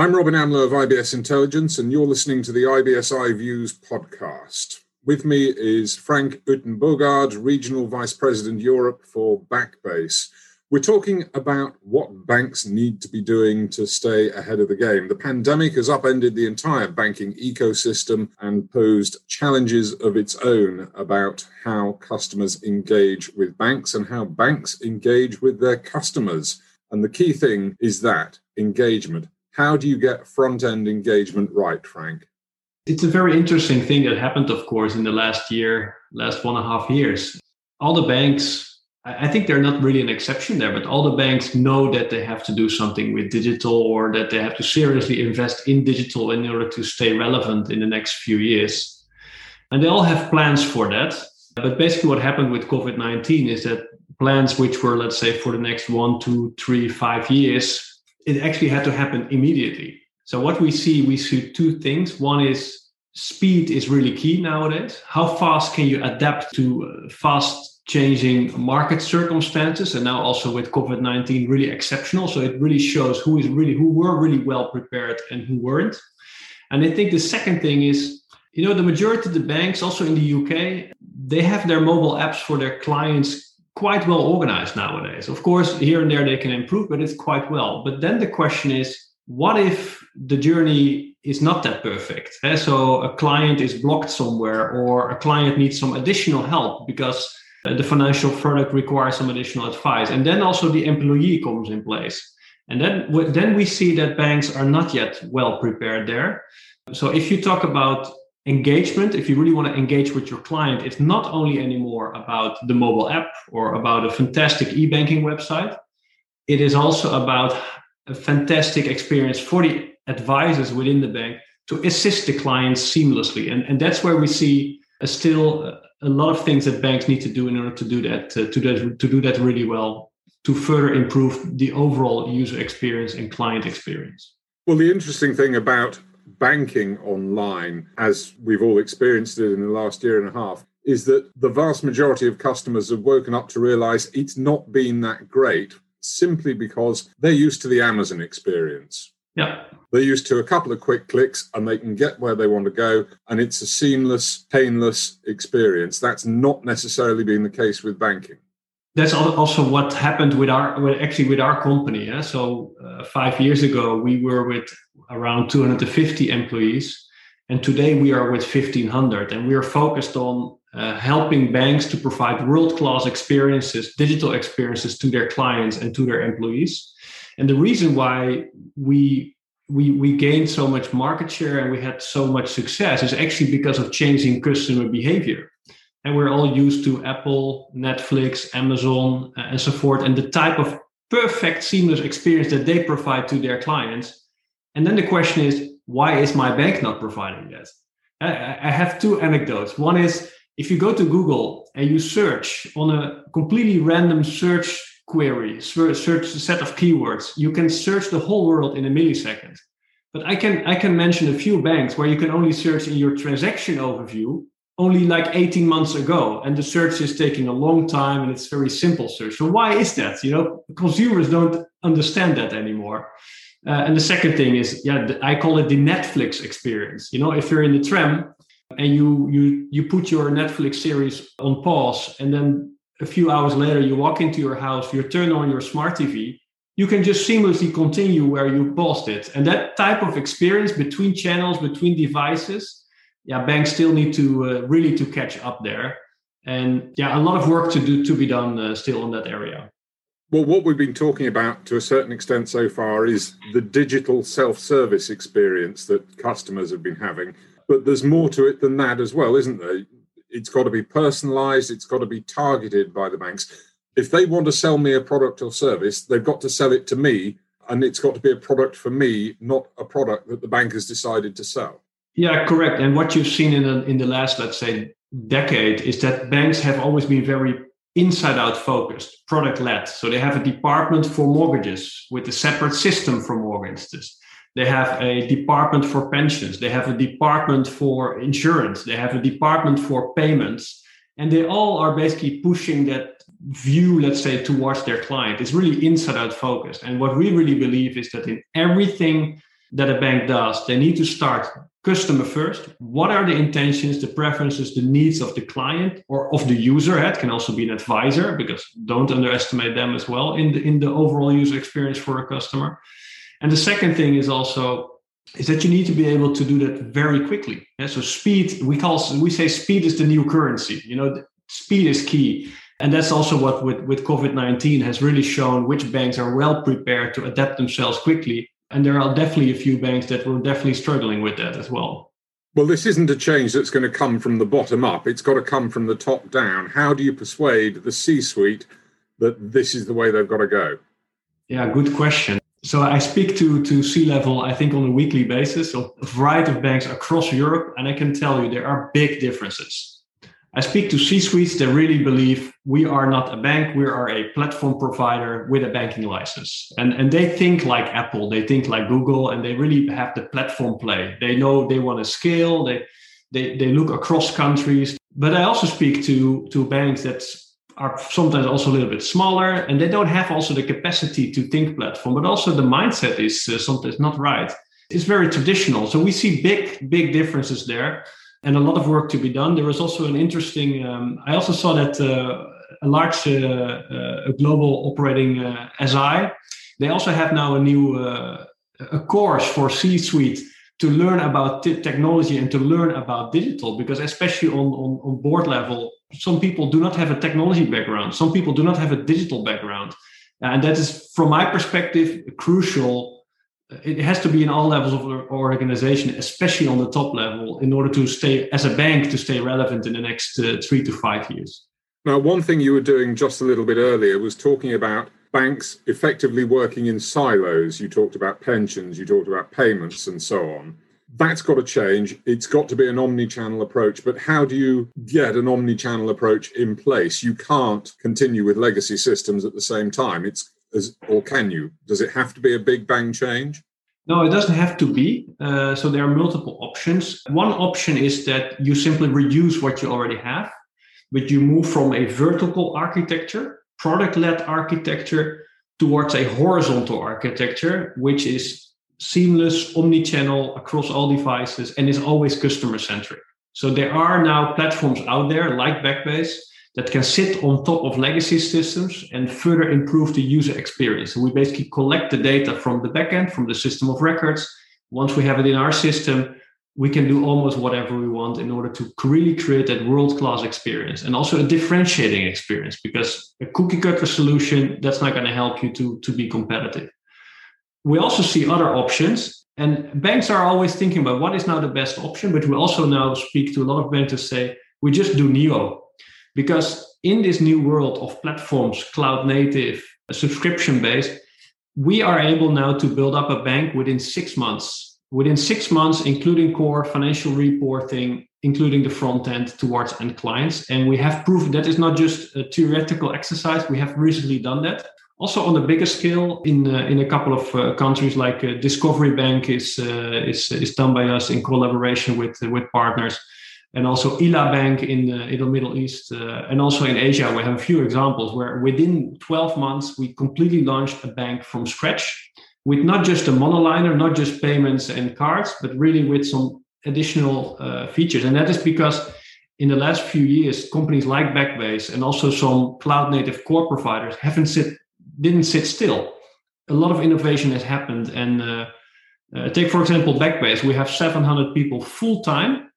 I'm Robin Amlot of IBS Intelligence, and you're listening to the IBS iViews podcast. With me is Frank Uittenbogaard, Regional Vice President Europe for Backbase. We're talking about what banks need to be doing to stay ahead of the game. The pandemic has upended the entire banking ecosystem and posed challenges of its own about how customers engage with banks and how banks engage with their customers. And the key thing is that engagement. How do you get front end engagement right, Frank? It's a very interesting thing that happened, of course, in the last year, last one and a half years. All the banks I think they're not really an exception there, but all the banks know that they have to do something with digital or that they have to seriously invest in digital in order to stay relevant in the next few years. And they all have plans for that. But basically, what happened with COVID 19 is that plans which were, let's say, for the next one, two, three, five years, it actually had to happen immediately. So, what we see, we see two things. One is speed is really key nowadays. How fast can you adapt to uh, fast changing market circumstances and now also with covid-19 really exceptional so it really shows who is really who were really well prepared and who weren't and i think the second thing is you know the majority of the banks also in the uk they have their mobile apps for their clients quite well organized nowadays. Of course here and there they can improve but it's quite well. But then the question is what if the journey is not that perfect eh? so a client is blocked somewhere or a client needs some additional help because uh, the financial product requires some additional advice and then also the employee comes in place. And then then we see that banks are not yet well prepared there. So if you talk about engagement if you really want to engage with your client it's not only anymore about the mobile app or about a fantastic e-banking website it is also about a fantastic experience for the advisors within the bank to assist the clients seamlessly and, and that's where we see a still a lot of things that banks need to do in order to do that uh, to that to do that really well to further improve the overall user experience and client experience. Well, the interesting thing about banking online, as we've all experienced it in the last year and a half, is that the vast majority of customers have woken up to realize it's not been that great simply because they're used to the Amazon experience. Yeah. They're used to a couple of quick clicks and they can get where they want to go. And it's a seamless, painless experience. That's not necessarily been the case with banking. That's also what happened with our, actually with our company. Yeah? So uh, five years ago, we were with around 250 employees. And today we are with 1500. And we are focused on uh, helping banks to provide world class experiences, digital experiences to their clients and to their employees. And the reason why we we we gained so much market share and we had so much success is actually because of changing customer behavior. And we're all used to Apple, Netflix, Amazon, uh, and so forth, and the type of perfect seamless experience that they provide to their clients. And then the question is, why is my bank not providing that? I have two anecdotes. One is if you go to Google and you search on a completely random search query, search a set of keywords. You can search the whole world in a millisecond. But I can I can mention a few banks where you can only search in your transaction overview only like 18 months ago, and the search is taking a long time and it's very simple search. So why is that? You know, consumers don't understand that anymore. Uh, and the second thing is, yeah, I call it the Netflix experience. You know, if you're in the tram and you you you put your Netflix series on pause, and then a few hours later you walk into your house you turn on your smart tv you can just seamlessly continue where you paused it and that type of experience between channels between devices yeah banks still need to uh, really to catch up there and yeah a lot of work to do to be done uh, still in that area well what we've been talking about to a certain extent so far is the digital self-service experience that customers have been having but there's more to it than that as well isn't there it's got to be personalized, it's got to be targeted by the banks. If they want to sell me a product or service, they've got to sell it to me, and it's got to be a product for me, not a product that the bank has decided to sell. Yeah, correct. And what you've seen in the, in the last, let's say, decade is that banks have always been very inside out focused, product led. So they have a department for mortgages with a separate system for mortgages. They have a department for pensions. They have a department for insurance. They have a department for payments. And they all are basically pushing that view, let's say, towards their client. It's really inside out focused. And what we really believe is that in everything that a bank does, they need to start customer first. What are the intentions, the preferences, the needs of the client or of the user? It can also be an advisor because don't underestimate them as well in the in the overall user experience for a customer. And the second thing is also is that you need to be able to do that very quickly. Yeah, so speed, we call we say speed is the new currency. You know, speed is key. And that's also what with, with COVID-19 has really shown which banks are well prepared to adapt themselves quickly. And there are definitely a few banks that were definitely struggling with that as well. Well, this isn't a change that's going to come from the bottom up. It's got to come from the top down. How do you persuade the C suite that this is the way they've got to go? Yeah, good question. So I speak to to C level, I think, on a weekly basis of a variety of banks across Europe, and I can tell you there are big differences. I speak to C suites that really believe we are not a bank, we are a platform provider with a banking license. And, and they think like Apple, they think like Google, and they really have the platform play. They know they want to scale, they, they, they look across countries. But I also speak to, to banks that are sometimes also a little bit smaller and they don't have also the capacity to think platform, but also the mindset is uh, sometimes not right. It's very traditional. So we see big, big differences there and a lot of work to be done. There was also an interesting, um, I also saw that uh, a large uh, uh, a global operating uh, SI, they also have now a new uh, a course for C-suite to learn about t- technology and to learn about digital because especially on, on, on board level, some people do not have a technology background. Some people do not have a digital background. And that is, from my perspective, crucial it has to be in all levels of our organization, especially on the top level, in order to stay as a bank to stay relevant in the next uh, three to five years. Now, one thing you were doing just a little bit earlier was talking about banks effectively working in silos. You talked about pensions, you talked about payments, and so on. That's got to change. It's got to be an omni channel approach. But how do you get an omni channel approach in place? You can't continue with legacy systems at the same time. It's as, or can you? Does it have to be a big bang change? No, it doesn't have to be. Uh, so there are multiple options. One option is that you simply reduce what you already have, but you move from a vertical architecture, product led architecture, towards a horizontal architecture, which is seamless, omni channel across all devices, and is always customer centric. So there are now platforms out there like Backbase that can sit on top of legacy systems and further improve the user experience. So we basically collect the data from the backend, from the system of records. Once we have it in our system, we can do almost whatever we want in order to really create that world-class experience and also a differentiating experience because a cookie cutter solution that's not going to help you to, to be competitive. We also see other options and banks are always thinking about what is now the best option, but we also now speak to a lot of banks to say, we just do Neo because in this new world of platforms, cloud native, subscription based, we are able now to build up a bank within six months. Within six months, including core financial reporting, including the front end towards end clients. And we have proven that is not just a theoretical exercise. We have recently done that. Also on a bigger scale, in uh, in a couple of uh, countries like uh, Discovery Bank is uh, is is done by us in collaboration with with partners and also Ila Bank in the, in the Middle East, uh, and also in Asia, we have a few examples where within 12 months we completely launched a bank from scratch with not just a monoliner, not just payments and cards, but really with some additional uh, features. And that is because in the last few years, companies like Backbase and also some cloud native core providers haven't sit didn't sit still. A lot of innovation has happened, and uh, uh take for example Backbase. We have 700 people full time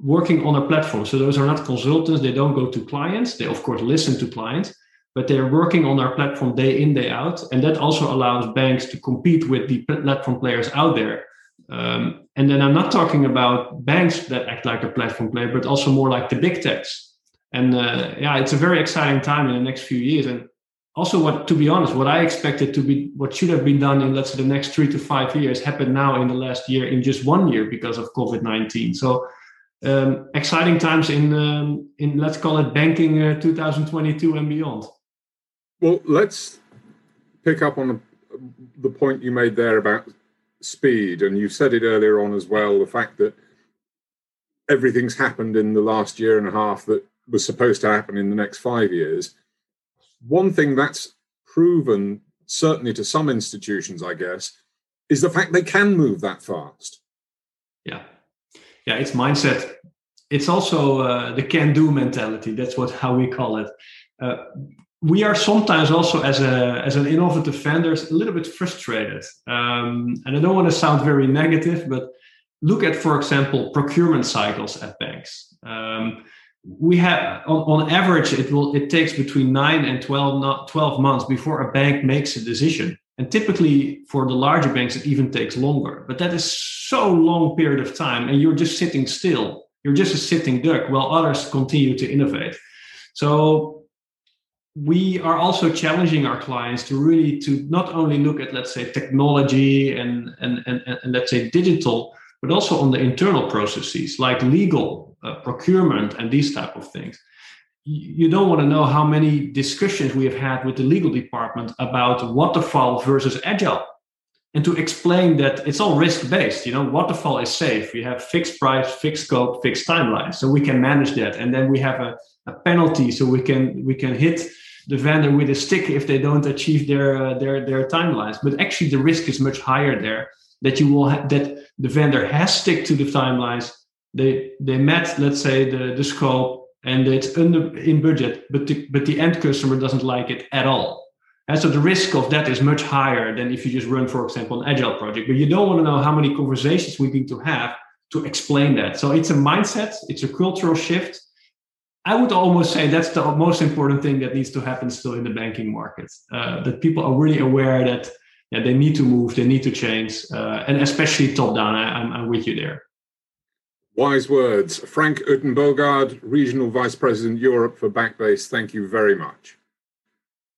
working on a platform. So those are not consultants. They don't go to clients. They of course listen to clients, but they're working on our platform day in day out, and that also allows banks to compete with the platform players out there. Um, and then I'm not talking about banks that act like a platform player, but also more like the big techs. And uh, yeah, it's a very exciting time in the next few years. And also, what to be honest, what I expected to be what should have been done in let's say the next three to five years happened now in the last year in just one year because of COVID nineteen. So um, exciting times in um, in let's call it banking uh, 2022 and beyond. Well, let's pick up on the point you made there about speed, and you said it earlier on as well. The fact that everything's happened in the last year and a half that was supposed to happen in the next five years. One thing that's proven, certainly to some institutions, I guess, is the fact they can move that fast. Yeah, yeah, it's mindset. It's also uh, the can-do mentality. That's what how we call it. Uh, we are sometimes also as a as an innovative vendors a little bit frustrated um, and i don't want to sound very negative but look at for example procurement cycles at banks um, we have on, on, average it will it takes between 9 and 12 not 12 months before a bank makes a decision and typically for the larger banks it even takes longer. But that is so long period of time and you're just sitting still. You're just a sitting duck while others continue to innovate. So we are also challenging our clients to really to not only look at let's say technology and and and, and let's say digital but also on the internal processes like legal uh, procurement and these type of things you don't want to know how many discussions we have had with the legal department about waterfall versus agile and to explain that it's all risk based you know waterfall is safe we have fixed price fixed scope fixed timeline so we can manage that and then we have a, a penalty so we can we can hit the vendor with a stick if they don't achieve their uh, their their timelines. But actually, the risk is much higher there that you will ha- that the vendor has stick to the timelines. They they met let's say the the scope and it's under in budget, but the, but the end customer doesn't like it at all. And so the risk of that is much higher than if you just run, for example, an agile project. But you don't want to know how many conversations we need to have to explain that. So it's a mindset, it's a cultural shift I would almost say that's the most important thing that needs to happen still in the banking market. Uh, that people are really aware that yeah, they need to move, they need to change, uh, and especially top down. I, am with you there. Wise words. Frank Uittenbogaard, Regional Vice President Europe for Backbase, thank you very much.